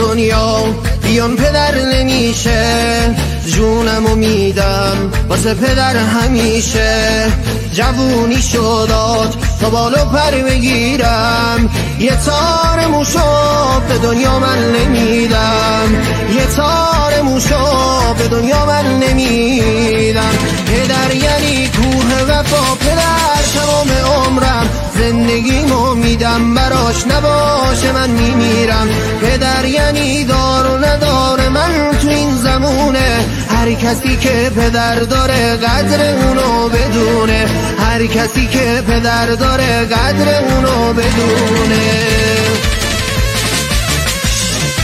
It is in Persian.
دنیا بیان پدر نمیشه. جونمو میدم واسه پدر همیشه. جوونی شداد تا بالو پر بگیرم. یه تار موشو به دنیا من نمیدم. یه تار موشو به دنیا من نمیدم. پدر یعنی کوه وفا پدر تمام عمرم. زندگیمو میدم براش نباشه من میمیرم. پدر یعنی هر کسی که پدر داره قدر اونو بدونه هر کسی که پدر داره قدر اونو بدونه.